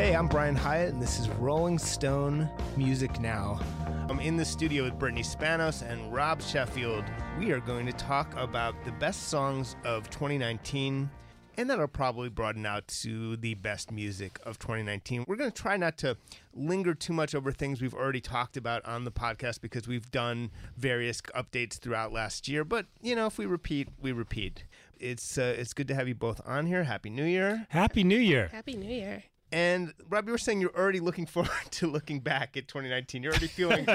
Hey, I'm Brian Hiatt, and this is Rolling Stone Music Now. I'm in the studio with Brittany Spanos and Rob Sheffield. We are going to talk about the best songs of 2019, and that'll probably broaden out to the best music of 2019. We're going to try not to linger too much over things we've already talked about on the podcast because we've done various updates throughout last year. But you know, if we repeat, we repeat. It's uh, it's good to have you both on here. Happy New Year! Happy New Year. Happy New Year. And Rob, you were saying you're already looking forward to looking back at 2019. You're already feeling,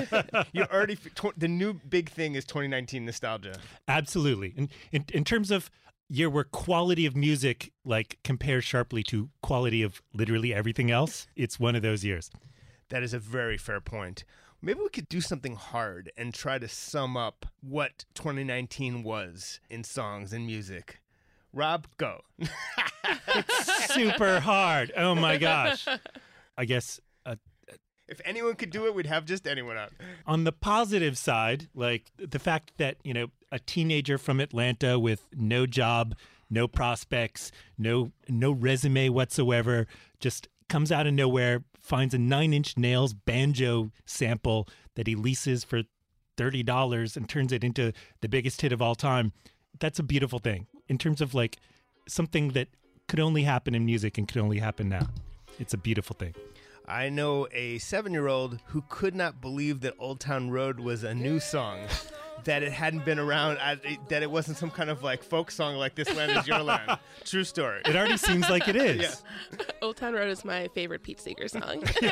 you're already tw- the new big thing is 2019 nostalgia. Absolutely. In, in in terms of year where quality of music like compares sharply to quality of literally everything else, it's one of those years. That is a very fair point. Maybe we could do something hard and try to sum up what 2019 was in songs and music. Rob, go. it's Super hard. Oh my gosh. I guess uh, if anyone could do it, we'd have just anyone on. on the positive side, like the fact that, you know, a teenager from Atlanta with no job, no prospects, no no resume whatsoever, just comes out of nowhere, finds a Nine Inch Nails banjo sample that he leases for $30 and turns it into the biggest hit of all time. That's a beautiful thing. In terms of like something that could only happen in music and could only happen now. It's a beautiful thing. I know a seven year old who could not believe that Old Town Road was a new song. That it hadn't been around, uh, that it wasn't some kind of like folk song like This Land Is Your Land. True story. It already seems like it is. Yeah. Old Town Road is my favorite Pete Seeger song.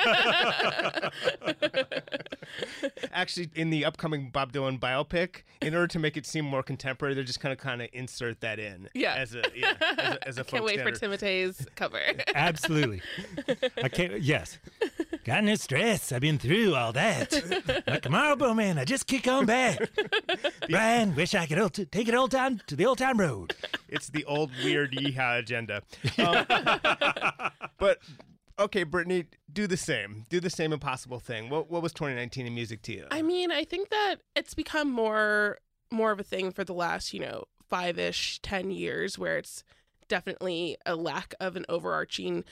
Actually, in the upcoming Bob Dylan biopic, in order to make it seem more contemporary, they're just kind of kind of insert that in. Yeah. As a, yeah, as a, as a Can't folk wait for standard. Timothée's cover. Absolutely. I can't. Yes. Got no stress. I've been through all that. Like Marlboro man, I just kick on back. Brian, wish I could old take it old time to the old time road. It's the old weird yeehaw agenda. Um, but okay, Brittany, do the same. Do the same impossible thing. What what was 2019 in music to you? I mean, I think that it's become more more of a thing for the last, you know, five ish, ten years, where it's definitely a lack of an overarching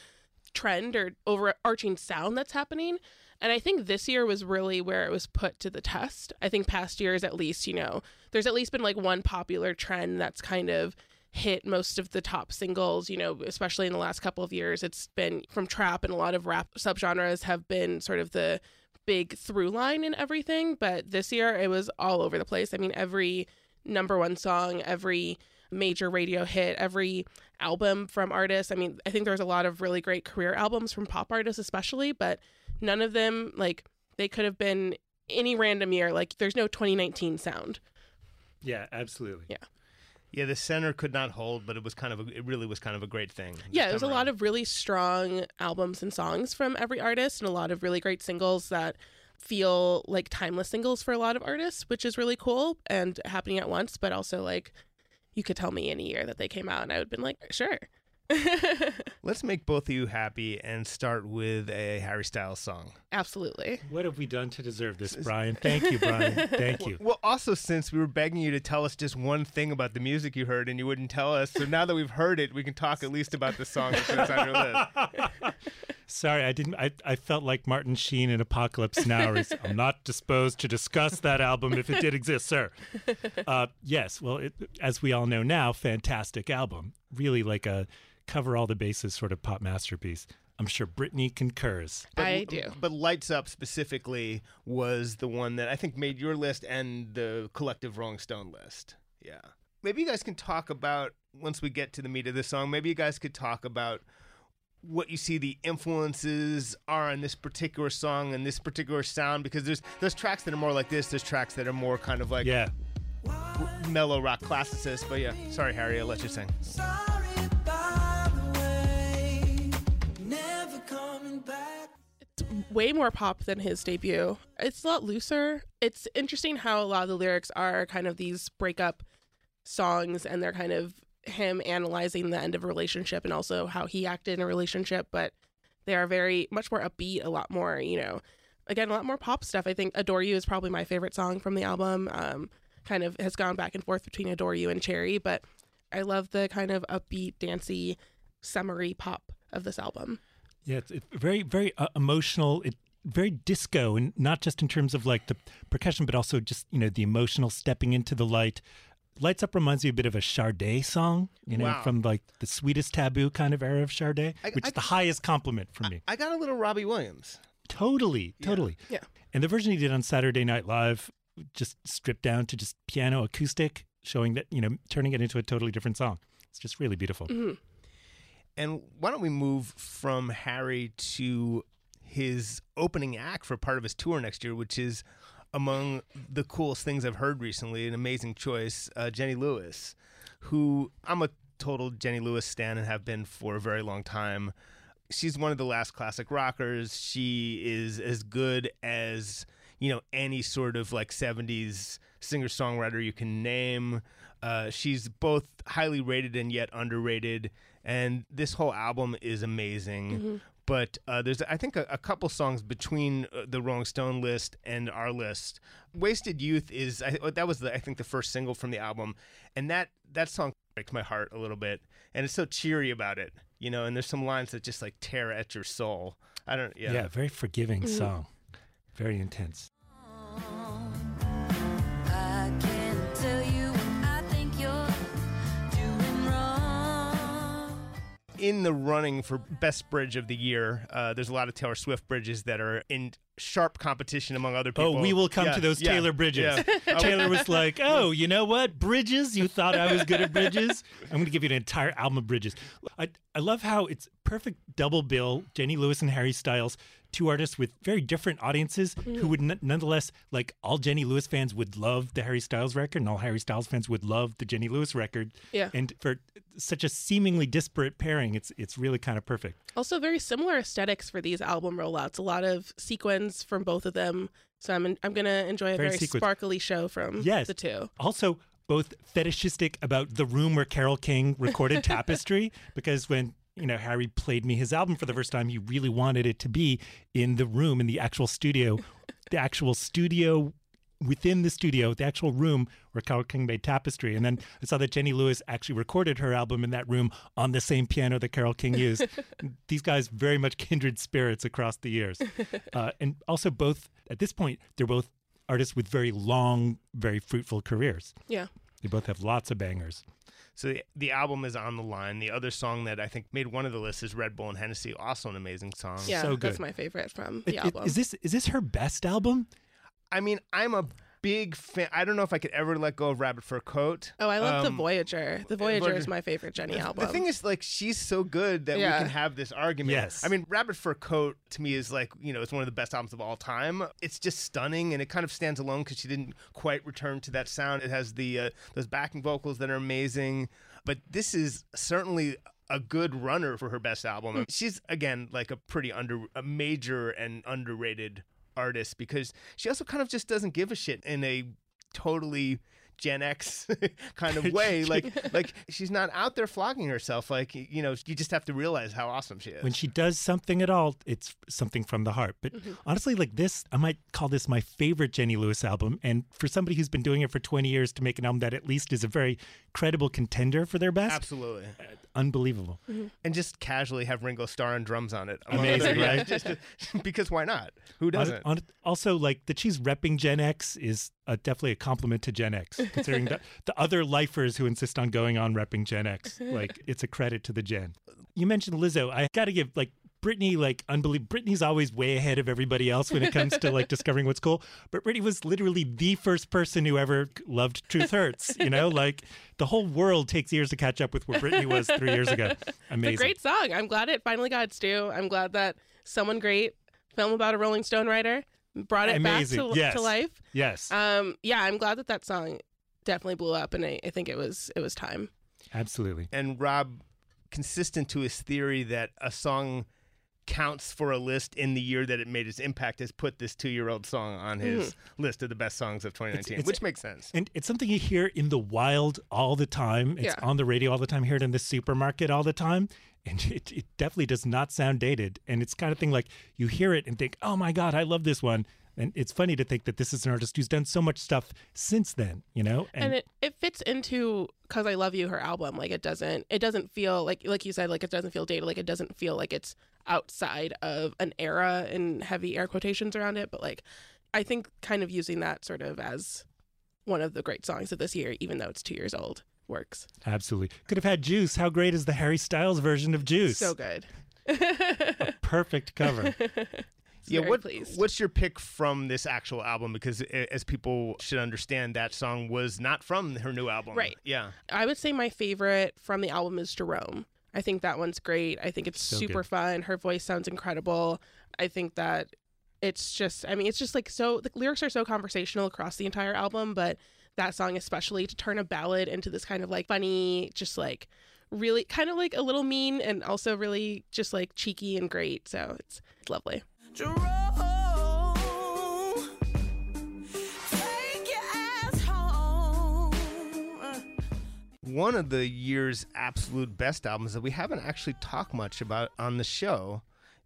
trend or overarching sound that's happening. And I think this year was really where it was put to the test. I think past years, at least, you know, there's at least been like one popular trend that's kind of hit most of the top singles, you know, especially in the last couple of years. It's been from trap and a lot of rap subgenres have been sort of the big through line in everything. But this year it was all over the place. I mean, every number one song, every major radio hit, every album from artists. I mean, I think there's a lot of really great career albums from pop artists, especially, but none of them, like, they could have been any random year. Like, there's no 2019 sound. Yeah, absolutely. Yeah. yeah, the center could not hold, but it was kind of a, it really was kind of a great thing. this Yeah, there's a time lot of really strong albums and songs from every artist, and a lot of really great singles that feel like timeless singles for a lot of artists, which is really cool and happening at once. But also, like, you could tell me any year that they came out, and I would have been like, sure. Let's make both of you happy and start with a Harry Styles song. Absolutely. What have we done to deserve this, Brian? Thank you, Brian. Thank you. Well, also since we were begging you to tell us just one thing about the music you heard and you wouldn't tell us, so now that we've heard it, we can talk at least about the song that's on your list. Sorry, I didn't. I, I felt like Martin Sheen in Apocalypse Now. He's, I'm not disposed to discuss that album if it did exist, sir. Uh, yes, well, it, as we all know now, fantastic album. Really like a cover all the bases sort of pop masterpiece. I'm sure Brittany concurs. I do. But Lights Up specifically was the one that I think made your list and the collective Rolling Stone list. Yeah. Maybe you guys can talk about, once we get to the meat of the song, maybe you guys could talk about what you see the influences are on this particular song and this particular sound because there's there's tracks that are more like this there's tracks that are more kind of like Yeah. Mellow rock classicist. but yeah sorry harry i'll let you sing Sorry, by the way, never coming back. way more pop than his debut. It's a lot looser. It's interesting how a lot of the lyrics are kind of these breakup songs and they're kind of him analyzing the end of a relationship and also how he acted in a relationship, but they are very much more upbeat, a lot more, you know, again, a lot more pop stuff. I think Adore You is probably my favorite song from the album. Um, kind of has gone back and forth between Adore You and Cherry, but I love the kind of upbeat, dancey, summery pop of this album. Yeah, it's, it's very, very uh, emotional. It very disco, and not just in terms of like the percussion, but also just you know the emotional stepping into the light. Lights Up reminds me a bit of a Sade song, you know, Wow. from like the sweetest taboo kind of era of Sade, I- which I- is the highest compliment for me. I got a little Robbie Williams. Totally, totally. Yeah. And the version he did on Saturday Night Live, just stripped down to just piano acoustic, showing that, you know, turning it into a totally different song. It's just really beautiful. And why don't we move from Harry to his opening act for part of his tour next year, which is among the coolest things I've heard recently. An amazing choice, uh, Jenny Lewis, who I'm a total Jenny Lewis stan and have been for a very long time. She's one of the last classic rockers. She is as good as you know any sort of like 70s singer songwriter you can name. Uh, she's both highly rated and yet underrated, and this whole album is amazing. But uh, there's, I think, a, a couple songs between uh, the Rolling Stone list and our list. "Wasted Youth" is I, that was the I think the first single from the album, and that that song breaks my heart a little bit, and it's so cheery about it, you know. And there's some lines that just like tear at your soul. I don't, yeah. Yeah, very forgiving song. Very intense. In the running for best bridge of the year. Uh, there's a lot of Taylor Swift bridges that are in sharp competition among other people. Oh, we will come Yeah, to those yeah, Taylor bridges. yeah. Taylor was like, "Oh, you know what? Bridges? You thought I was good at bridges? I'm going to give you an entire album of bridges." I I love how it's perfect double bill. Jenny Lewis and Harry Styles, two artists with very different audiences who mm. would n- nonetheless like all Jenny Lewis fans would love the Harry Styles record, and all Harry Styles fans would love the Jenny Lewis record. Yeah. And for such a seemingly disparate pairing, it's it's really kind of perfect. Also, very similar aesthetics for these album rollouts. A lot of sequins from both of them. So I'm I'm gonna enjoy a Very very, sparkly show from Yes. the two. also both fetishistic about the room where Carole King recorded Tapestry because when you know Harry played me his album for the first time. He really wanted it to be in the room in the actual studio. The actual studio within the studio the actual room where Carole King made Tapestry. And then I saw that Jenny Lewis actually recorded her album in that room on the same piano that Carole King used. These guys very much kindred spirits across the years. Uh, and also both at this point they're both artists with very long very fruitful careers. Yeah. They both have lots of bangers. So the, the album is on the line. The other song that I think made one of the lists is Red Bull and Hennessy, also an amazing song. Yeah, so that's my favorite from It- the it- album. Is this is this her best album? I mean, I'm a big fan. I don't know if I could ever let go of Rabbit Fur Coat. oh, I love the Um, Voyager. The Voyager Voyager- is my favorite Jenny The- album. The thing is, like, she's so good that Yeah. we can have this argument. Yes. I mean, Rabbit Fur Coat to me is like, you know, it's one of the best albums of all time. It's just stunning, and it kind of stands alone because she didn't quite return to that sound. It has the uh, those backing vocals that are amazing, but this is certainly a good runner for her best album. She's again like a pretty under a major and underrated artist because she also kind of just doesn't give a shit in a totally Gen X kind of way. Like like she's not out there flogging herself. Like you know, you just have to realize how awesome she is. When she does something at all, it's something from the heart. But mm-hmm. honestly, like this, I might call this my favorite Jenny Lewis album. And for somebody who's been doing it for 20 years to make an album that at least is a very credible contender for their best, Absolutely, uh, unbelievable. Mm-hmm. and just casually have Ringo Starr and drums on it. Amazing, right? just- because why not? Who doesn't? on- also, like that she's repping Gen X is uh definitely a compliment to Gen X, considering the, the other lifers who insist on going on repping Gen X. Like it's a credit to the Gen. You mentioned Lizzo. I got to give like Brittany, like unbelievable. Brittany's always way ahead of everybody else when it comes to like discovering what's cool. But Brittany was literally the first person who ever loved Truth Hurts. You know, like the whole world takes years to catch up with where Brittany was three years ago. Amazing. It's a great song. I'm glad it finally got its due. I'm glad that someone great, film about a Rolling Stone writer, brought it Amazing. back to, Yes. to life. Yes, Um, yeah, I'm glad that that song definitely blew up, and I, I think it was it was time. absolutely. and Rob, consistent to his theory that a song counts for a list in the year that it made its impact, has put this two-year-old song on hmm. his list of the best songs of 2019, it's- which makes sense. And it's something you hear in the wild all the time. It's Yeah. on the radio all the time. Hear it in the supermarket all the time. And it, it definitely does not sound dated. And it's kind of thing like you hear it and think, oh my God, I love this one. And it's funny to think that this is an artist who's done so much stuff since then, you know? and, it, it fits into cause i love you her album like it doesn't it doesn't feel like like you said like it doesn't feel dated like it doesn't feel like it's outside of an era and heavy air quotations around it but like i think kind of using that sort of as one of the great songs of this year even though it's two years old works absolutely could have had Juice. How great is the Harry Styles version of Juice? so good Perfect cover. yeah, what pleased. what's your pick from this actual album? Because as people should understand, that song was not from her new album. Right. Yeah. I would say my favorite from the album is Jerome. I think that one's great. I think it's So super good. fun. Her voice sounds incredible. I think that it's just, I mean, it's just like so, the lyrics are so conversational across the entire album, but that song, especially to turn a ballad into this kind of like funny, just like really kind of like a little mean and also really just like cheeky and great. So it's, it's lovely. Jerome, One of the year's absolute best albums that we haven't actually talked much about on the show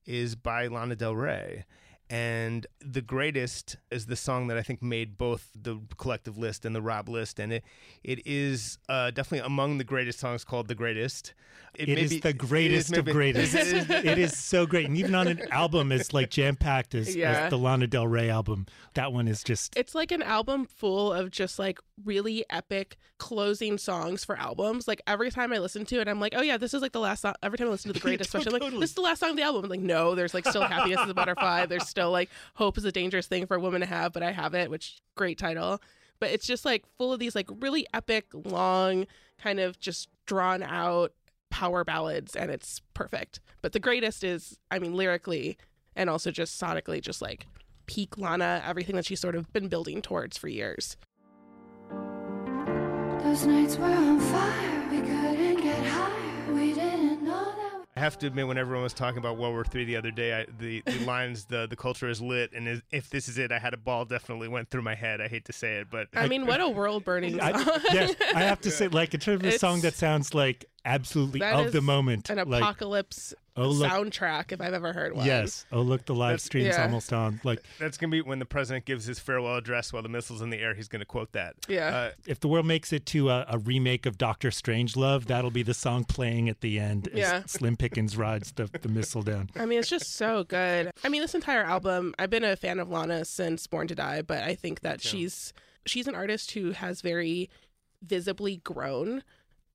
is by Lana Del Rey. And the greatest is the song that I think made both the collective list and the Rob list, and it it is uh, definitely among the greatest songs called "The Greatest." It may is be- the it is greatest of greatest. it is- it is so great. And even on an album as like jam packed as, Yeah. as the Lana Del Rey album, that one is just It's like an album full of just like really epic closing songs for albums. Like every time I listen to it, I'm like, oh yeah, this is like the last song. Every time I listen to the greatest, especially I'm like this is the last song of the album. I'm like, no, there's like still happiness is a butterfly. There's still like hope is a dangerous thing for a woman to have, but I have it, which great title. But it's just like full of these like really epic, long, kind of just drawn out power ballads, and it's perfect. But the greatest is, I mean, lyrically and also just sonically, just like peak Lana, everything that she's sort of been building towards for years. Those nights were on fire, we I have to admit, when everyone was talking about World War Three the other day, I, the the lines, the the culture is lit, and is, if this is it, I had a ball definitely went through my head. I hate to say it, but I mean, what a world burning I, song. yes, I have to say, like in terms of a song that sounds like absolutely That of the moment. An like, apocalypse oh look, soundtrack, if I've ever heard one. yes, oh look, the live That's- stream's yeah. almost on. Like that's gonna be when the president gives his farewell address while the missile's in the air. He's gonna quote that. Yeah. Uh, if the world makes it to a, a remake of Doctor Strangelove, that'll be the song playing at the end as Yeah. Slim Pickens rides the, the missile down. I mean, it's just so good. I mean, this entire album, I've been a fan of Lana since Born to Die, but I think that she's she's an artist who has very visibly grown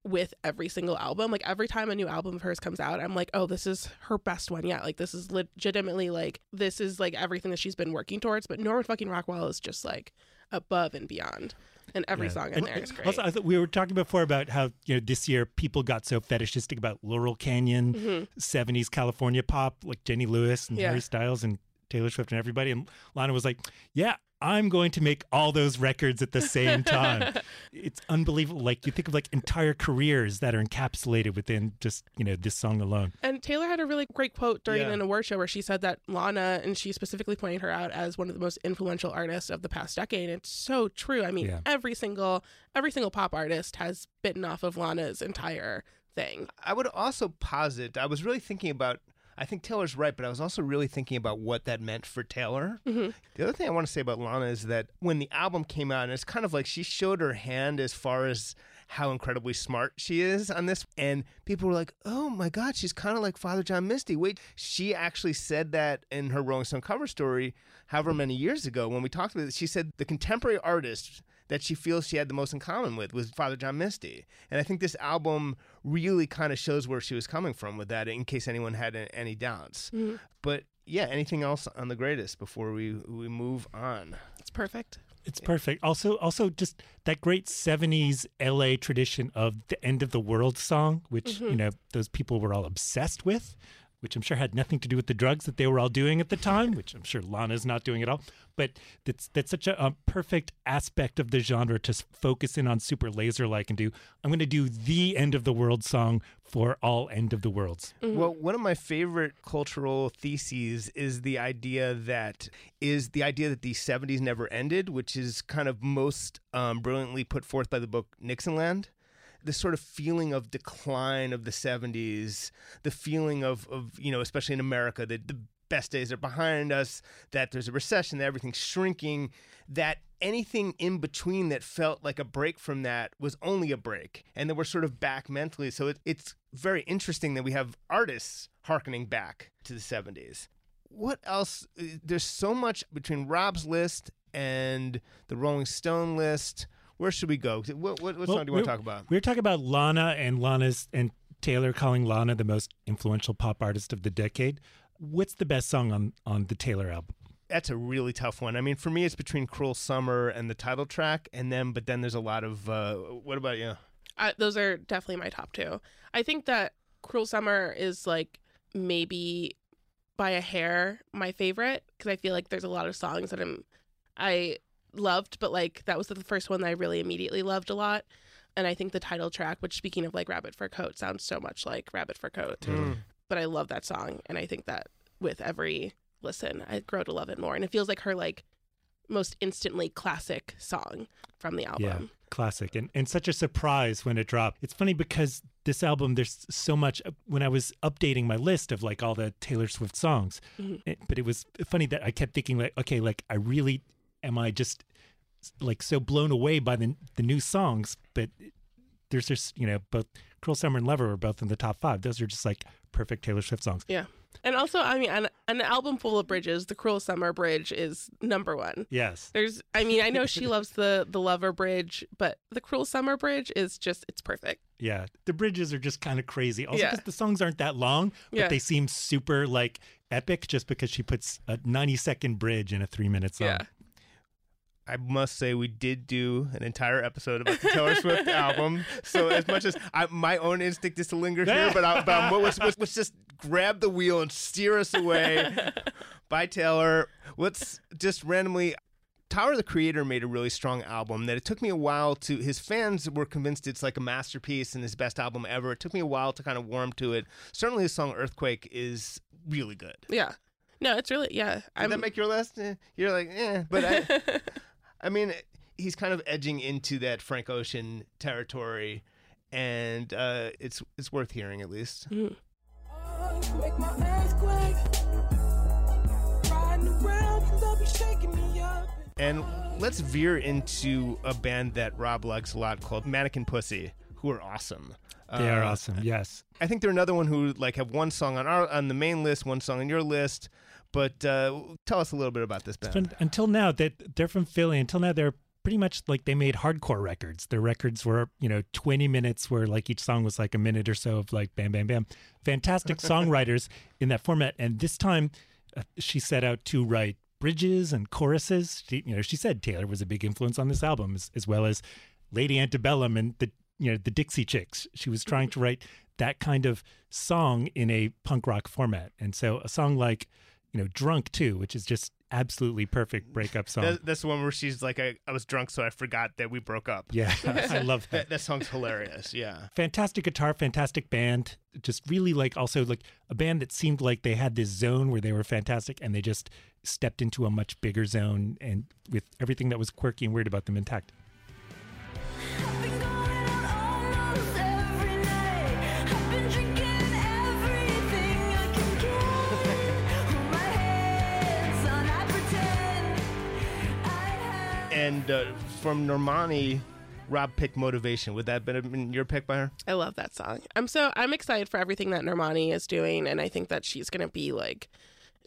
with every single album. Like every time a new album of hers comes out, I'm like, "Oh, this is her best one yet." Like this is legitimately like this is like everything that she's been working towards, but Norman fucking Rockwell is just like above and beyond. And every Yeah. song in there is great. Also, I thought we were talking before about how you know this year people got so fetishistic about Laurel Canyon, Mhm. '70s California pop, like Jenny Lewis and Yeah. Harry Styles and Taylor Swift and everybody. And Lana was like, "Yeah, I'm going to make all those records at the same time." it's unbelievable. Like you think of like entire careers that are encapsulated within just you know this song alone. And Taylor had a really great quote during Yeah. an award show where she said that Lana, and she specifically pointed her out as one of the most influential artists of the past decade. It's so true. I mean, Yeah. every single every single pop artist has bitten off of Lana's entire thing. I would also posit. I was really thinking about. I think Taylor's right, but I was also really thinking about what that meant for Taylor. Mhm. The other thing I want to say about Lana is that when the album came out, and it's kind of like she showed her hand as far as how incredibly smart she is on this, and people were like, "Oh my God, she's kind of like Father John Misty." Wait, she actually said that in her Rolling Stone cover story, however many years ago when we talked about it. She said the contemporary artist that she feels she had the most in common with was Father John Misty. And I think this album really kind of shows where she was coming from with that, in case anyone had any doubts. Mm-hmm. But yeah, anything else on the greatest before we we move on? It's perfect. It's perfect. Also, also just that great '70s LA tradition of the end of the world song, which mm-hmm. you know those people were all obsessed with, which I'm sure had nothing to do with the drugs that they were all doing at the time, which I'm sure Lana's not doing at all. But that's that's such a, a perfect aspect of the genre to focus in on super laser like and do. I'm going to do the end of the world song for all end of the worlds. Well, one of my favorite cultural theses is the idea that is the idea that the 70s never ended, which is kind of most um, brilliantly put forth by the book Nixonland. This sort of feeling of decline of the 70s, the feeling of, of you know, especially in America, that the best days are behind us, that there's a recession, that everything's shrinking, that anything in between that felt like a break from that was only a break. And that we're sort of back mentally. So it, it's very interesting that we have artists harkening back to the 70s. What else? Uh, There's so much between Rob's list and the Rolling Stone list. Where should we go? What, what, what Well, song do you want to talk about? We were talking about Lana and Lana's and Taylor calling Lana the most influential pop artist of the decade. What's the best song on on the Taylor album? That's a really tough one. I mean, for me, it's between "Cruel Summer" and the title track, and then but then there's a lot of. Uh, what about you? I, those are definitely my top two. I think that Cruel Summer is like maybe by a hair my favorite because I feel like there's a lot of songs that I'm I loved, but like that was the first one that I really immediately loved a lot. And I think the title track, which speaking of like Rabbit Fur Coat, sounds so much like Rabbit Fur Coat. Mm. But I love that song, and I think that with every listen, I grow to love it more. And it feels like her like most instantly classic song from the album. Yeah, classic and and such a surprise when it dropped. It's funny because this album there's so much when I was updating my list of like all the Taylor Swift songs. Mhm. it- but it was funny that I kept thinking like okay, like I really am I just like so blown away by the the new songs, but there's just, you know, both Cruel Summer and Lover are both in the top 5. Those are just like perfect Taylor Swift songs. Yeah. And also, I mean, an, an album full of bridges, The Cruel Summer Bridge is number one. Yes. There's, I mean, I know she loves the the Lover Bridge, but the Cruel Summer Bridge is just, it's perfect. Yeah, the bridges are just kind of crazy. Also, Yeah. the songs aren't that long, but Yeah. they seem super like epic just because she puts a 90 second bridge in a three minute song. Yeah. I must say we did do an entire episode about the Taylor Swift album. So as much as I, my own instinct is to linger here, but, I, but let's, let's, let's just grab the wheel and steer us away. Bye, Taylor. Let's just randomly. Tyler the Creator made a really strong album that it took me a while to. His fans were convinced it's like a masterpiece and his best album ever. It took me a while to kind of warm to it. Certainly, his song Earthquake is really good. Yeah. No, it's really, yeah. Did I'm, that make your list? Eh, You're like, eh. But I, I mean, he's kind of edging into that Frank Ocean territory, and uh, it's it's worth hearing at least. Make my earthquake. Riding around, they'll be shaking me up. And let's veer into a band that Rob likes a lot called Mannequin Pussy, who are awesome. They are Uh, awesome. Yes. I think they're another one who like have one song on our on the main list, one song on your list. But uh, tell us a little bit about this band. But until now, that they're from Philly. Until now, they're pretty much like they made hardcore records. Their records were, you know, 20 minutes where like each song was like a minute or so of like bam, bam, bam. Fantastic songwriters in that format. And this time uh, she set out to write bridges and choruses. She, you know, she said Taylor was a big influence on this album as, as well as Lady Antebellum and the, you know, the Dixie Chicks. She was trying to write that kind of song in a punk rock format. And so a song like, you know, Drunk too, which is just absolutely perfect breakup song. That, that's the one where she's like, I, I was drunk, so I forgot that we broke up. yeah, I love that. That, that song's hilarious. Yeah. Fantastic guitar, fantastic band. Just really like also like a band that seemed like they had this zone where they were fantastic and they just stepped into a much bigger zone and with everything that was quirky and weird about them intact. And uh, from Normani, Rob picked Motivation. Would that have been, your pick by her? I love that song. I'm so I'm excited for everything that Normani is doing, and I think that she's gonna be like,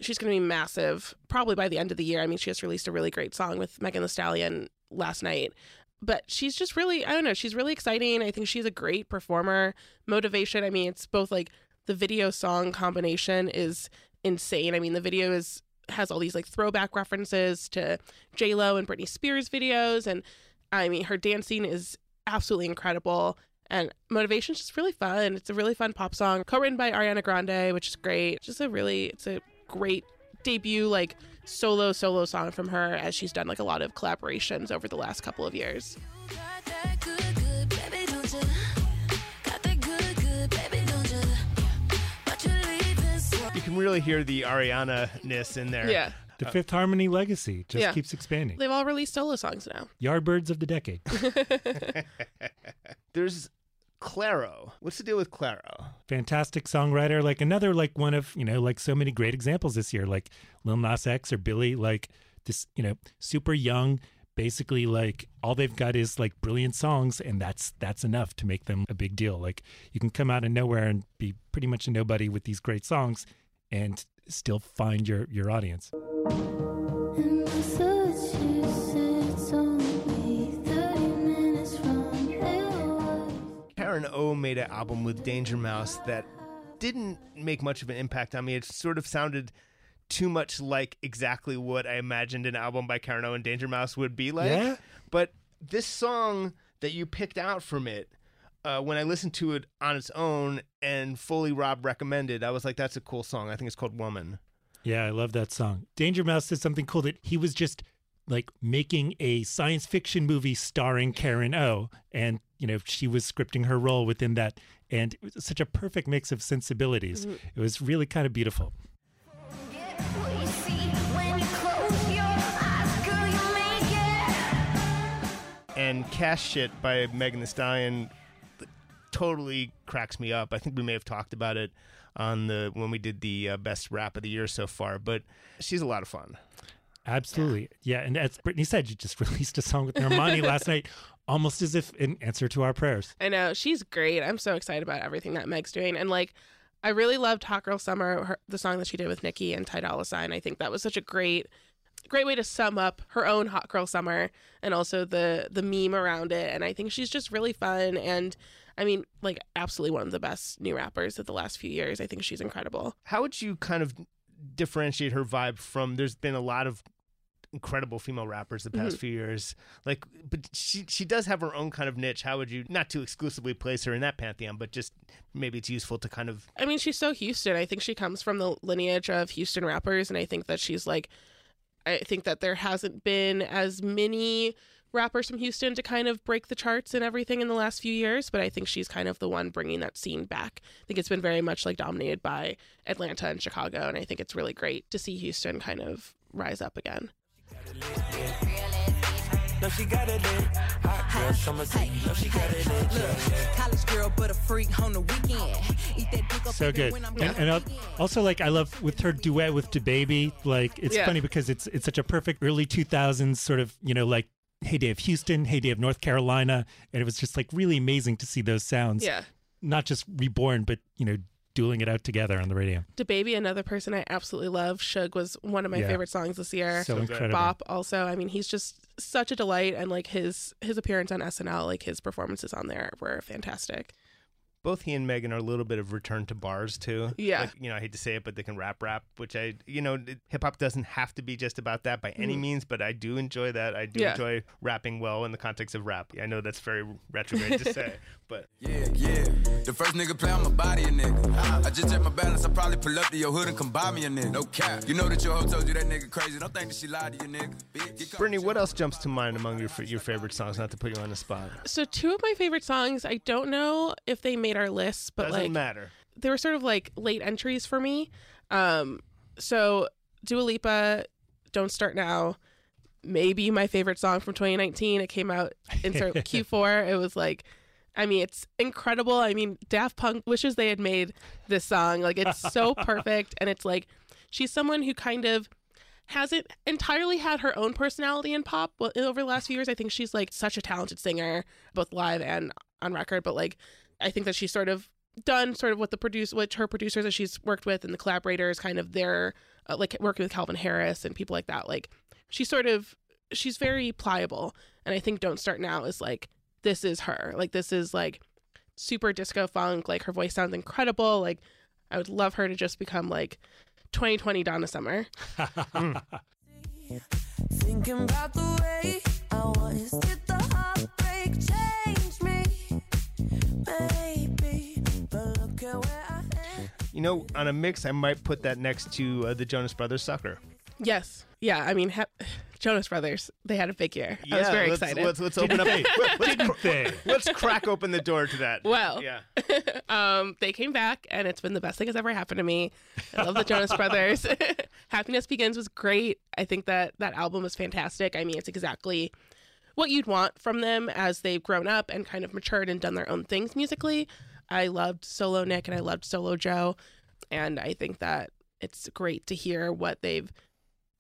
she's gonna be massive. Probably by the end of the year. I mean, she just released a really great song with Megan Thee Stallion last night. But she's just really, I don't know, she's really exciting. I think she's a great performer. Motivation. I mean, it's both like the video song combination is insane. I mean, the video is has all these like throwback references to J Lo and Britney Spears videos, and I mean, her dancing is absolutely incredible. And Motivation's just really fun. It's a really fun pop song, co-written by Ariana Grande, which is great. Just a really, it's a great debut, like solo solo song from her, as she's done like a lot of collaborations over the last couple of years. Can really hear the Ariana ness in there. Yeah, The Fifth Harmony legacy just Yeah. keeps expanding. they've all released solo songs now. Yardbirds of the decade. There's Clairo. What's the deal with Clairo? fantastic songwriter like another like one of you know like so many great examples this year like lil nas x or billy like this you know super young basically like all they've got is like brilliant songs and that's that's enough to make them a big deal like you can come out of nowhere and be pretty much a nobody with these great songs and still find your your audience In Massachusetts, only 30 minutes from Iowa. Karen O made an album with Danger Mouse that didn't make much of an impact on me. It sort of sounded too much like exactly what I imagined an album by Karen O and Danger Mouse would be like. Yeah? But this song that you picked out from it, uh, when I listened to it on its own and fully Rob recommended, I was like, that's a cool song. I think it's called Woman. Yeah, I love that song. Danger Mouse did something cool that he was just like making a science fiction movie starring Karen O. And, you know, she was scripting her role within that. And it was such a perfect mix of sensibilities. It was really kind of beautiful. Get what you see when you close your eyes, girl, you make it. and Cash Shit by Megan Thee Stallion totally cracks me up. I think we may have talked about it on the when we did the uh, best rap of the year so far, but she's a lot of fun. Absolutely. Yeah. And as Brittany said, you just released a song with Normani last night, almost as if in answer to our prayers. I know she's great. I'm so excited about everything that Meg's doing, and like, I really loved "Hot Girl Summer," her, the song that she did with Nicki and Ty Dolla Sign. I think that was such a great, great way to sum up her own "Hot Girl Summer" and also the the meme around it. And I think she's just really fun, and I mean, like, absolutely one of the best new rappers of the last few years. I think she's incredible. How would you kind of differentiate her vibe from? There's been a lot of incredible female rappers the past mm-hmm. few years. Like, but she she does have her own kind of niche. How would you not to exclusively place her in that pantheon, but just maybe it's useful to kind of I mean, she's so Houston. I think she comes from the lineage of Houston rappers, and I think that she's like, I think that there hasn't been as many rappers from Houston to kind of break the charts and everything in the last few years, but I think she's kind of the one bringing that scene back. I think it's been very much like dominated by Atlanta and Chicago, and I think it's really great to see Houston kind of rise up again. No, she got it lit. Hot girl, summer seat. No, she got it lit. Look, college girl, but a freak on the weekend. Eat that dick up So good. when I'm And, and also, like, I love with her duet with DaBaby. Like, it's Yeah. funny because it's it's such a perfect early 2000s sort of, you know, like heyday of Houston, heyday of North Carolina. And it was just like really amazing to see those sounds. Yeah. Not just reborn, but, you know, dueling it out together on the radio. DaBaby, another person I absolutely love. Suge was one of my Yeah. favorite songs this year. So, So incredible. Bop also. I mean, he's just such a delight and like his his appearance on SNL, like his performances on there were fantastic. Both he and Megan are a little bit of return to bars too. Yeah. Like, you know, I hate to say it, but they can rap rap, which I, you know, hip hop doesn't have to be just about that by mm-hmm. any means, but I do enjoy that. I do Yeah. enjoy rapping well in the context of rap. I know that's very retrograde to say, but Yeah, yeah. The first nigga play on my body, a nigga. I just check my balance. I probably pull up to your hood and come buy me a nigga. No cap. You know that your hoe told you that nigga crazy. Don't think that she lied to you, nigga. Bitch, Brittany, what else jumps to mind among your your favorite songs? Not to put you on the spot. So two of my favorite songs, I don't know if they made our list, but Doesn't like matter. they were sort of like late entries for me. Um, so Dua Lipa, "Don't Start Now," maybe my favorite song from 2019. It came out in sort of Q4. It was like, I mean, it's incredible. I mean, Daft Punk wishes they had made this song. Like, it's so perfect, and it's like she's someone who kind of hasn't entirely had her own personality in pop well, over the last few years. I think she's like such a talented singer, both live and on record. But like, I think that she's sort of done sort of what the produce, which her producers that she's worked with and the collaborators, kind of their uh, like working with Calvin Harris and people like that. Like, she's sort of she's very pliable, and I think "Don't Start Now" is like this is her. Like, this is like super disco funk. Like, her voice sounds incredible. Like, I would love her to just become like 2020 Donna Summer. Thinking about the way I was. Did the heartbreak change me? Maybe, but look at where I am. You know, on a mix, I might put that next to uh, the Jonas Brothers "Sucker." Yes. Yeah. I mean, ha- Jonas Brothers, they had a big year. I was very let's, excited. Let's, let's open up. let's, Didn't they? let's crack open the door to that. Well. yeah. um, they came back, and it's been the best thing that's ever happened to me. I love the Jonas Brothers. Happiness Begins was great. I think that that album was fantastic. I mean, it's exactly what you'd want from them as they've grown up and kind of matured and done their own things musically. I loved Solo Nick and I loved Solo Joe, and I think that it's great to hear what they've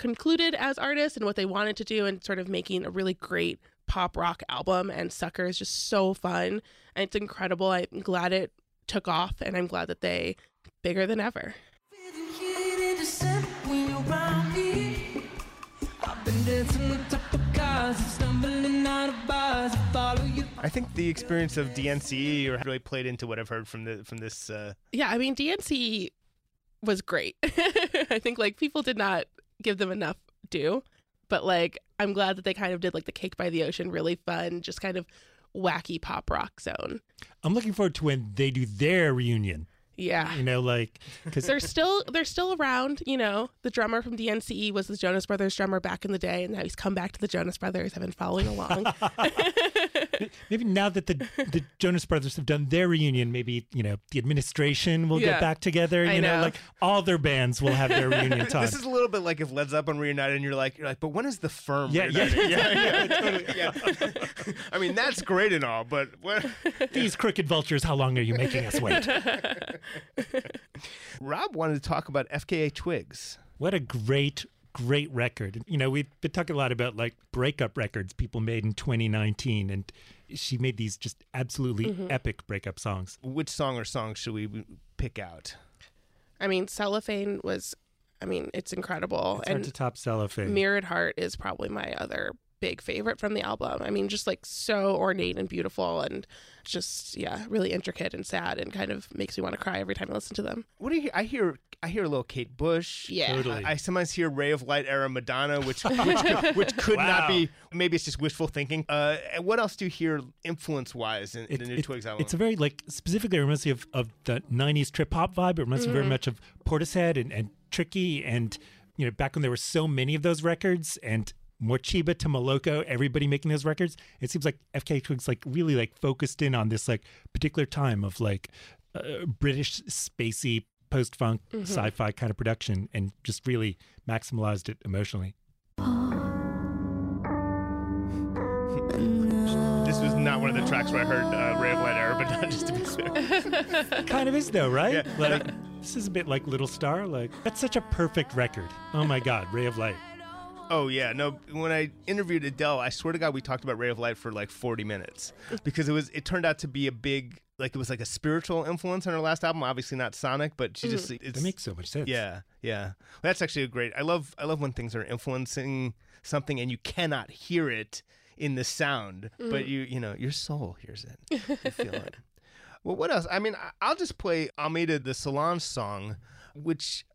concluded as artists and what they wanted to do and sort of making a really great pop rock album and Sucker is just so fun and it's incredible. I'm glad it took off and I'm glad that they bigger than ever. Feeling heat in December when you're around me. I've been dancing on top of cars and stumbling out of bars. I follow you. I think the experience of DNCE really played into what I've heard from the from this. Uh, Yeah, I mean DNC was great. I think like people did not give them enough due, but like I'm glad that they kind of did like the Cake by the Ocean really fun, just kind of wacky pop rock zone. I'm looking forward to when they do their reunion. Yeah. You know, like because they're still they're still around. You know, the drummer from DNCE was the Jonas Brothers drummer back in the day, and now he's come back to the Jonas Brothers. I've been following along. maybe now that the the Jonas Brothers have done their reunion, maybe you know the administration will Yeah. get back together. You I know. like all their bands will have their reunion time. this is a little bit like if Led Zeppelin reunited, and you're like, you're like, but when is the firm? Yeah, yeah. yeah, yeah, totally. Yeah. I mean, that's great and all, but what? These crooked vultures, how long are you making us wait? Rob wanted to talk about FKA Twigs. What a great, great record. You know, we've been talking a lot about like breakup records people made in 2019, and she made these just absolutely Mm-hmm. epic breakup songs. Which song or songs should we pick out? I mean, Cellophane was, I mean, it's incredible, It's hard and to top cellophane. Mirrored Heart is probably my other big favorite from the album. I mean, just like so ornate and beautiful, and just yeah, really intricate and sad, and kind of makes me want to cry every time I listen to them. What do you? I hear. I hear a little Kate Bush. Yeah. Totally. I, I sometimes hear Ray of Light era Madonna, which which could, which could Wow. not be. Maybe it's just wishful thinking. Uh, and what else do you hear influence wise in, in It- the new it- Twigs album? It's a very like specifically it reminds me of, of the '90s trip hop vibe. It reminds me Mm-hmm. very much of Portishead and, and Tricky, and you know back when there were so many of those records, and Morcheeba to Moloko, everybody making those records. It seems like FK Twigs like really like focused in on this like particular time of like uh, British spacey post funk Mm-hmm. sci-fi kind of production, and just really maximalized it emotionally. this was not one of the tracks where I heard uh, Ray of Light era Madonna. Just to be clear. kind of is though, right? Yeah. Like this is a bit like Little Star. Like that's such a perfect record. Oh my God, Ray of Light. Oh yeah, no. When I interviewed Adele, I swear to God, we talked about Ray of Light for like forty minutes because it was. It turned out to be a big, like it was like a spiritual influence on her last album. Obviously not Sonic, but she just. Mm. It's, That makes so much sense. Yeah, yeah. Well, that's actually a great. I love. I love when things are influencing something and you cannot hear it in the sound, mm. but you, you know, your soul hears it. You feel it. Well, what else? I mean, I- I'll just play Almeda the Solange song, which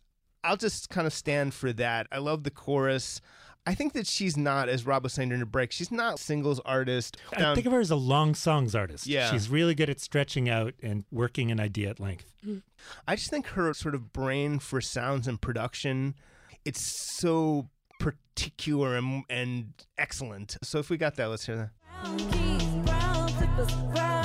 I'll just kind of stand for that. I love the chorus. I think that she's not, as Rob was saying during the break, she's not a singles artist. I um, think of her as a long songs artist. Yeah. She's really good at stretching out and working an idea at length. I just think her sort of brain for sounds and production, it's so particular and, and excellent. So if we got that, let's hear that. Brown keys, brown slippers, brown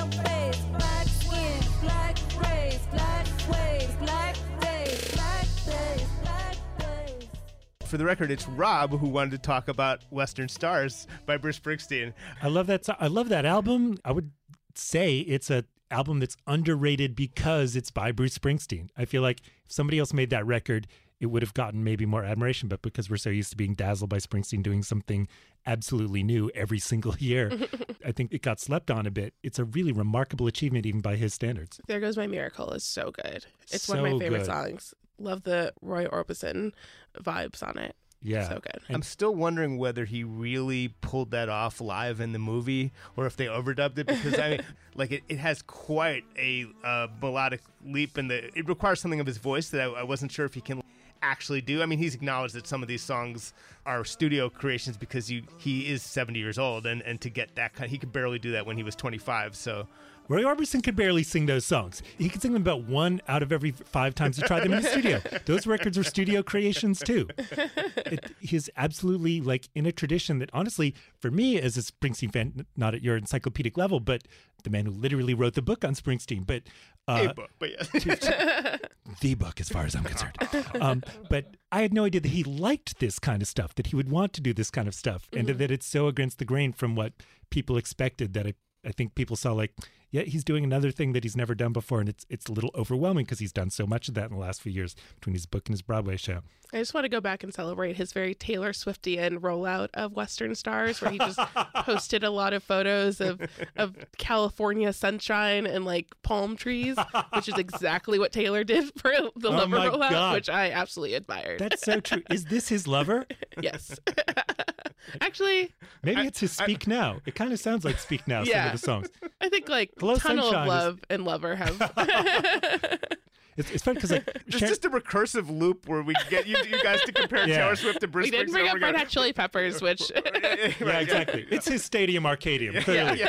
For the record, it's Rob who wanted to talk about Western Stars by Bruce Springsteen. I love that. so- I love that album. I would say it's a album that's underrated because it's by Bruce Springsteen. I feel like if somebody else made that record, it would have gotten maybe more admiration. But because we're so used to being dazzled by Springsteen doing something absolutely new every single year, I think it got slept on a bit. It's a really remarkable achievement, even by his standards. There Goes My Miracle is so good. It's one of my favorite good. songs. Love the Roy Orbison vibes on it. Yeah. So good. I'm still wondering whether he really pulled that off live in the movie or if they overdubbed it because I mean, like it, it has quite a uh, melodic leap in the. It requires something of his voice that I, I wasn't sure if he can actually do. I mean, he's acknowledged that some of these songs are studio creations because you he is 70 years old and and to get that kind, he could barely do that when he was 25. So Roy Orbison could barely sing those songs. He could sing them about one out of every five times he tried them in the studio. Those records are studio creations too. It, he's absolutely like in a tradition that, honestly, for me as a Springsteen fan, not at your encyclopedic level, but the man who literally wrote the book on Springsteen, but uh, book, but yeah. the book as far as I'm concerned. Um, but I had no idea that he liked this kind of stuff, that he would want to do this kind of stuff, and that it's so against the grain from what people expected that I, I think people saw like, yeah, he's doing another thing that he's never done before, and it's it's a little overwhelming because he's done so much of that in the last few years between his book and his Broadway show. I just want to go back and celebrate his very Taylor Swiftian rollout of Western Stars, where he just posted a lot of photos of of California sunshine and like palm trees, which is exactly what Taylor did for the Oh Lover rollout, God. which I absolutely admired. That's so true. Is this his lover? yes, actually, Maybe it's his Speak Now. It kind of sounds like Speak Now. Some of the songs. I think like Hello, Tunnel Sunshine of is- Love and Lover have. It's, it's funny because like It's Sharon- just a recursive loop where we get you, you guys to compare Yeah. Taylor Swift to Bruce we didn't bring up over Red. Hot Chili Peppers, which yeah, exactly. It's his stadium arcadium. Clearly.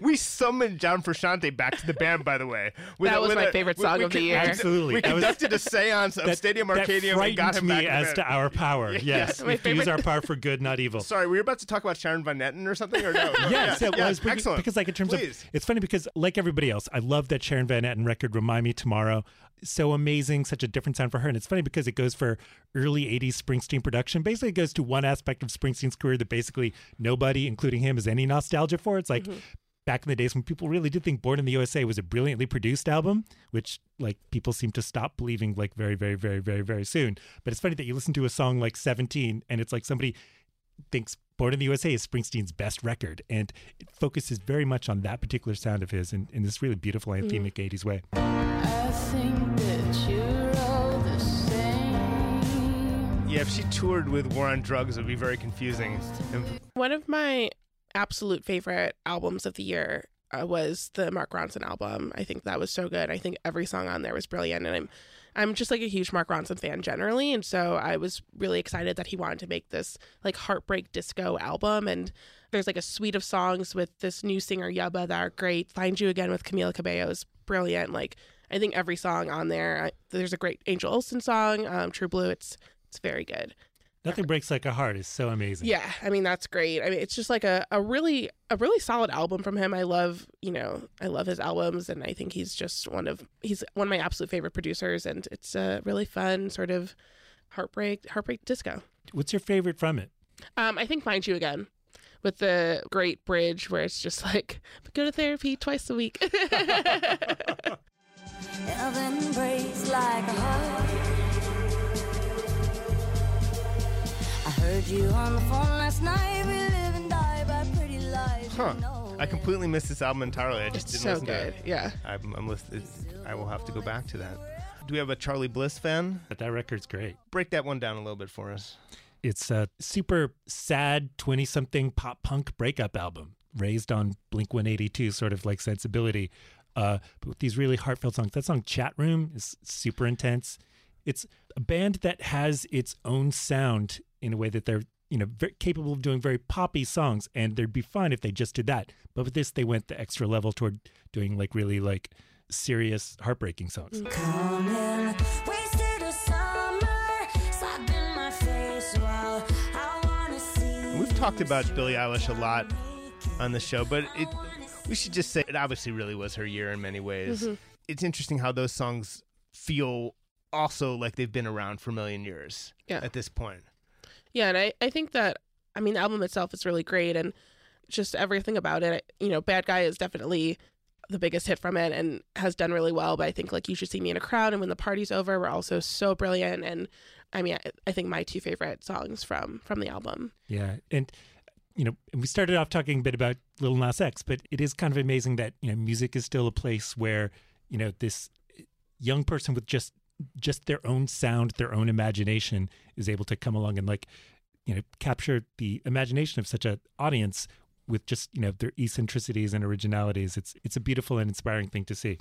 We summoned John Frusciante back to the band, by the way. With That a- was with my a- favorite song we of the year. Absolutely. We That was- conducted a seance of That, Stadium that Arcadium and got him me back as to our power. Yes, My we have to use our power for good, not evil. Sorry, we were about to talk about Sharon Van Etten or something, or no? no Yes, yeah, it yeah, was because, excellent. because, like, in terms Please. of, it's funny because, like everybody else, I love that Sharon Van Etten record, "Remind Me Tomorrow." So amazing, such a different sound for her, and it's funny because it goes for early '80s Springsteen production. Basically, it goes to one aspect of Springsteen's career that basically nobody, including him, has any nostalgia for. It's like. Mm-hmm. Back in the days when people really did think Born in the USA was a brilliantly produced album, which like people seem to stop believing like very, very, very, very, very soon. But it's funny that you listen to a song like 17 and it's like somebody thinks Born in the USA is Springsteen's best record, and it focuses very much on that particular sound of his in, in this really beautiful hmm. anthemic 80s way. I think that you're all the same. Yeah, if she toured with War on Drugs, it would be very confusing. One of my absolute favorite albums of the year uh, was the Mark Ronson album. I think that was so good. I think every song on there was brilliant, and I'm I'm just like a huge Mark Ronson fan generally, and so I was really excited that he wanted to make this like heartbreak disco album. And there's like a suite of songs with this new singer Yebba that are great. Find You Again with Camila Cabello is brilliant. Like I think every song on there. I, there's a great Angel Olsen song, um, True Blue. It's it's very good. Nothing Breaks Like a Heart is so amazing. Yeah, I mean that's great. I mean it's just like a, a really a really solid album from him. I love you know I love his albums and I think he's just one of he's one of my absolute favorite producers and it's a really fun sort of heartbreak heartbreak disco. What's your favorite from it? Um, I think Find You Again with the great bridge where it's just like go to therapy twice a week. heard you on the phone last night. We live and die by pretty lies. Huh. I completely missed this album entirely. I just it's didn't so listen to good. it. Yeah. I'm, I'm listed. I will have to go back to that. Do we have a Charly Bliss fan? But that record's great. Break that one down a little bit for us. It's a super sad 20 something pop punk breakup album raised on Blink 182 sort of like sensibility. Uh, but with these really heartfelt songs. That song Chat Room is super intense. It's a band that has its own sound in a way that they're you know very capable of doing very poppy songs and they'd be fine if they just did that. But with this they went the extra level toward doing like really like serious heartbreaking songs. Coming, wasted a summer, slapping my face while I wanna see. We've talked about Billie Eilish a lot on the show, but it we should just say it obviously really was her year in many ways. Mm-hmm. It's interesting how those songs feel also like they've been around for a million years Yeah. at this point. Yeah, and I, I think that I mean the album itself is really great and just everything about it. You know, Bad Guy is definitely the biggest hit from it and has done really well. But I think like You Should See Me in a Crowd and When the Party's Over were also so brilliant. And I mean, I, I think my two favorite songs from from the album. Yeah, and you know, we started off talking a bit about Lil Nas X, but it is kind of amazing that you know music is still a place where you know this young person with just just their own sound, their own imagination is able to come along and like you know capture the imagination of such an audience with just you know their eccentricities and originalities. It's it's a beautiful and inspiring thing to see.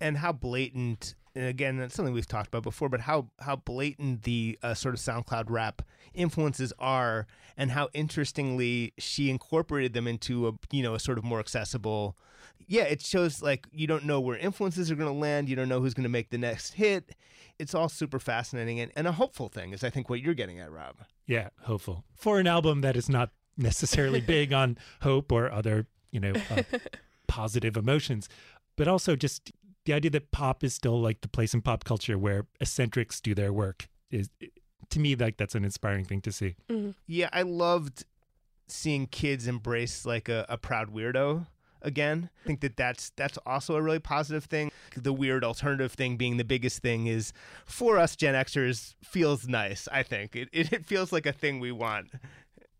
and how blatant and again that's something we've talked about before but how how blatant the uh, sort of soundcloud rap influences are and how interestingly she incorporated them into a you know a sort of more accessible yeah it shows like you don't know where influences are going to land you don't know who's going to make the next hit. It's all super fascinating and, and a hopeful thing is i think what you're getting at rob. Yeah, hopeful. For an album that is not necessarily big on hope or other, you know, uh, positive emotions, but also just the idea that pop is still like the place in pop culture where eccentrics do their work is to me like that's an inspiring thing to see. Yeah, I loved seeing kids embrace like a, a proud weirdo again. I think that that's that's also a really positive thing. The weird alternative thing being the biggest thing is for us Gen Xers feels nice. I think it it, feels like a thing we want.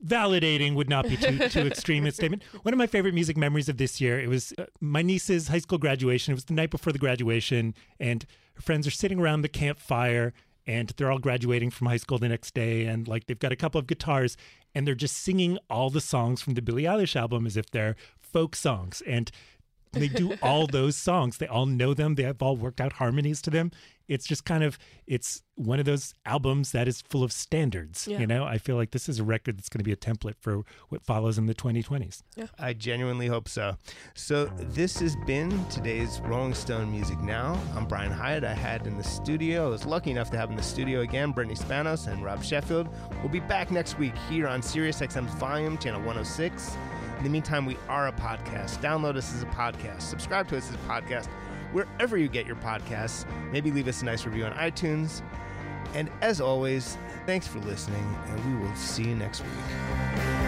validating would not be too too extreme a statement. One of my favorite music memories of this year, it was uh, my niece's high school graduation. It was the night before the graduation, and her friends are sitting around the campfire, and they're all graduating from high school the next day, and like they've got a couple of guitars, and they're just singing all the songs from the Billie Eilish album as if they're folk songs, and they do all those songs. They all know them. They have all worked out harmonies to them. It's just kind of it's one of those albums that is full of standards. Yeah. You know, I feel like this is a record that's going to be a template for what follows in the 2020s. I genuinely hope so. So this has been today's Rolling Stone Music Now. I'm Brian Hiatt. I had in the studio. I was lucky enough to have in the studio again Brittany Spanos and Rob Sheffield. We'll be back next week here on SiriusXM's Volume Channel 106. In the meantime, we are a podcast. Download us as a podcast. Subscribe to us as a podcast wherever you get your podcasts. Maybe leave us a nice review on iTunes. And as always, thanks for listening, and we will see you next week.